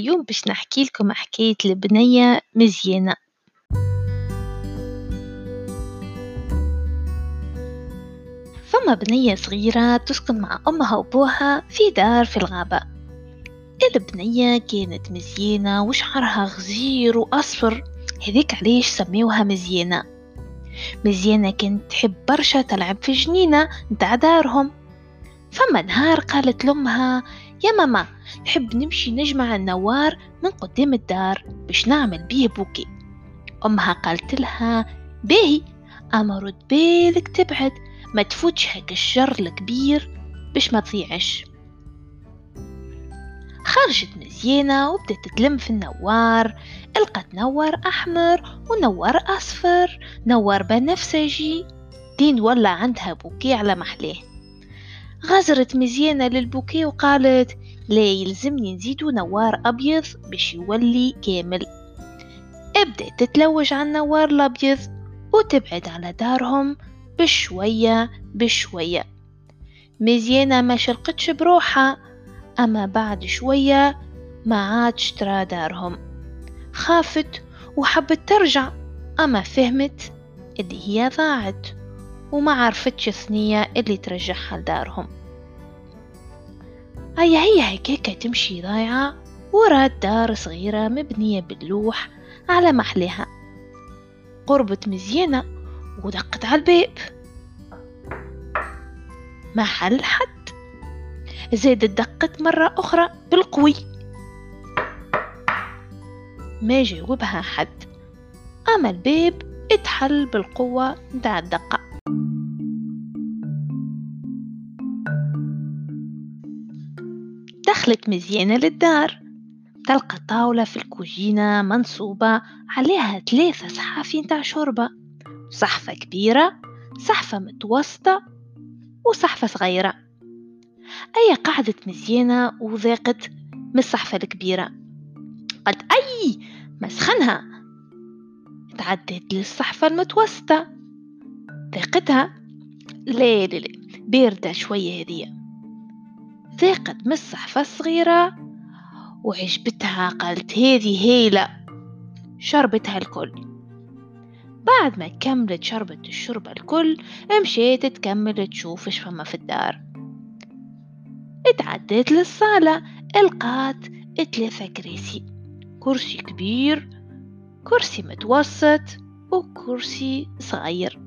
اليوم باش نحكي لكم حكاية البنية مزيانة. فما بنية صغيرة تسكن مع أمها وأبوها في دار في الغابة. البنية كانت مزيانة وشعرها غزير وأصفر هذيك علاش سميوها مزيانة؟ مزيانة كانت تحب برشا تلعب في جنينة نتاع دارهم. فما نهار قالت لأمها يا ماما نحب نمشي نجمع النوار من قدام الدار باش نعمل بيه بوكي. أمها قالت لها باهي أما رد بالك تبعد ما تفوتش هاك الشر الكبير باش ما تضيعش. خرجت مزيانة وبدت تلم في النوار لقت نوار أحمر ونوار أصفر نوار بنفسجي دين ولا عندها بوكي على محلاه. غزرت مزيانة للبوكي وقالت لا يلزمني نزيدو نوار أبيض باش يولي كامل. ابدأت تتلوج على النوار الأبيض وتبعد على دارهم بشوية بشوية. مزيانة ما شلقتش بروحها أما بعد شوية ما عادش ترى دارهم. خافت وحبت ترجع أما فهمت اللي هي ضاعت. وما عرفتش الثنية اللي ترجعها لدارهم. هيا هي هكاكا تمشي ضايعة؟ ورات دار صغيرة مبنية باللوح على محلها. قربت مزيانة ودقت على الباب. ما حل حد. زادت دقت مرة أخرى بالقوي. ما جاوبها حد. أما الباب اتحل بالقوة نتاع الدقة دخلت مزيانة للدار. تلقى طاولة في الكوجينة منصوبة عليها ثلاثة صحافي نتاع شوربة. صحفة كبيرة صحفة متوسطة وصحفة صغيرة. أي قعدت مزيانة وذاقت من الصحفة الكبيرة. قالت أي مسخنها تعدت للصحفة المتوسطة. ذاقتها؟ لا لا لا باردة شوية هذية ذاقت من الصحفة الصغيرة وعجبتها قالت هذه هيلة. شربتها الكل. بعد ما كملت شربت الشربة الكل مشيت تكمل تشوف إيش فما في الدار. اتعديت للصالة القات ثلاثة كراسي. كرسي كبير كرسي متوسط وكرسي صغير.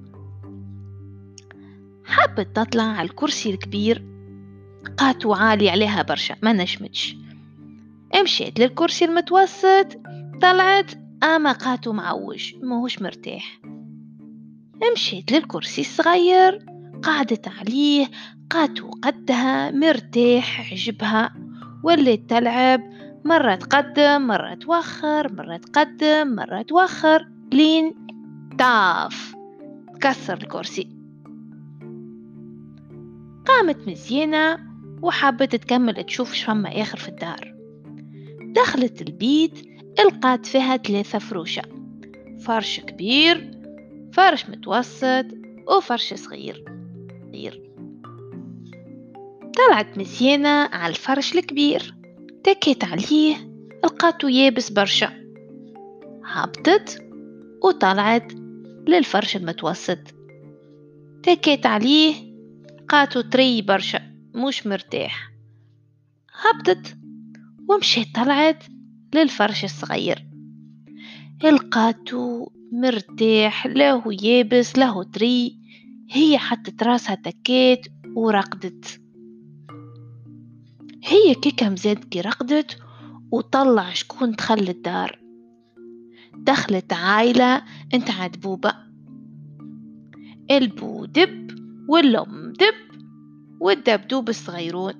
حبت تطلع على الكرسي الكبير قاتو عالي عليها برشا ما نجمتش مشيت للكرسي المتوسط طلعت أما قاتو معوج ماهوش مرتاح. مشيت للكرسي الصغير قعدت عليه قاتو قدها مرتاح عجبها. وليت تلعب مرة تقدم مرة توخر مرة تقدم مرة توخر لين طاف. تكسر الكرسي. قامت مزيانة وحبت تكمل تشوف شفما آخر في الدار. دخلت البيت لقات فيها ثلاثة فروشة. فرش كبير فرش متوسط وفرش صغير. صغير. طلعت مزيانة على الفرش الكبير. تكيت عليه لقاتو يابس برشا. هبطت وطلعت للفرش المتوسط. تكيت عليه لقاتو طري برشا. مش مرتاح. هبطت ومشيت طلعت للفرش الصغير. لقاتو مرتاح له يابس له طري. هي حطت راسها تكات ورقدت. هي كيكا مزاد كي رقدت وطلع شكون دخل الدار. دخلت عايلة انت دبوبة البو دب والأم دب والدبدوب الصغيرون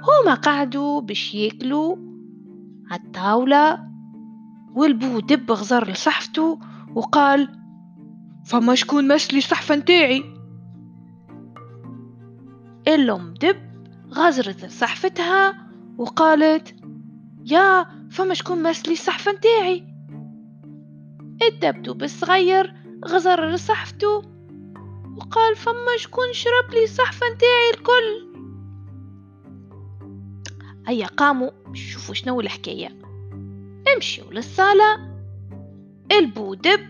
هما قعدوا باش ياكلوا عالطاولة والبو دب غزر لصحفته وقال فما شكون مسلي الصحفة نتاعي؟ الأم دب غزرت صحفتها وقالت يا فما شكون مسلي الصحفة نتاعي؟ الدبدوب الصغير غزر لصحفته وقال فما شكون شرب لي الصحفة نتاعي الكل. هيا قاموا شوفوا شنو الحكاية. امشيوا للصالة البودب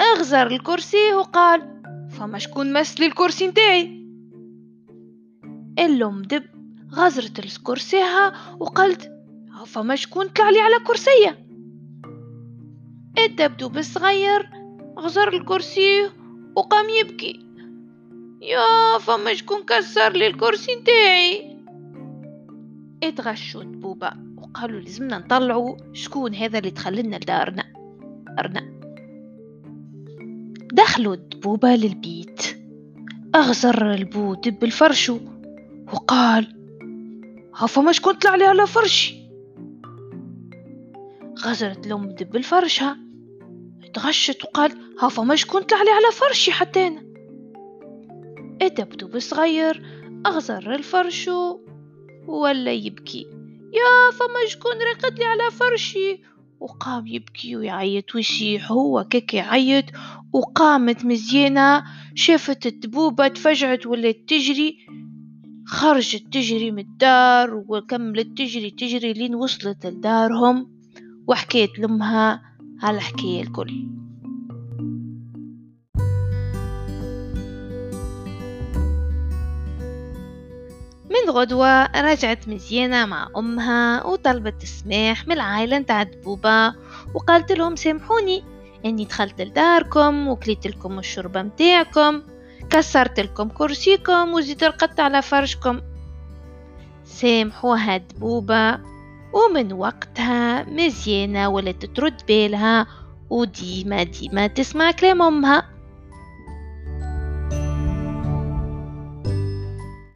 أغزر الكرسي وقال فما شكون مسلي الكرسي نتاعي. الأم دب غزرت كرسيها وقالت فما شكون طلعلي على كرسية. الدبدوب الصغير غزر الكرسي وقام يبكي. يا فما شكون كسر لي الكرسي نتاعي اتغشوا دبوبة وقالوا لازمنا نطلعوا شكون هذا اللي دخلنا لدارنا. أرنا. دخلوا الدبوبة للبيت. أغزر البو دب الفرشو وقال فما شكون طلع لي على فرشي؟ غزرت الأم دب الفرشة تغشت وقال ها فما شكون طلع لي على فرشي حتى أنا. الدبدوب صغير أغزر الفرشو ولا يبكي. يا فما شكون رقد لي على فرشي. وقام يبكي ويعيط ويصيح هو كيك يعيط. وقامت مزيانة شافت الدبوبة تفجعت ولات تجري. خرجت تجري من الدار وكملت تجري تجري لين وصلت لدارهم. وحكيت لأمها هالحكاية الكل. من غدوة رجعت مزيانة مع أمها وطلبت السماح من العائلة نتاع دبوبة وقالت لهم سامحوني إني دخلت لداركم وكليت لكم الشوربة متاعكم كسرت لكم كرسيكم وزيد رقدت على فرشكم. سامحوها دبوبة. ومن وقتها مزيانة ولات ترد بالها. وديما ديما تسمع كلام أمها.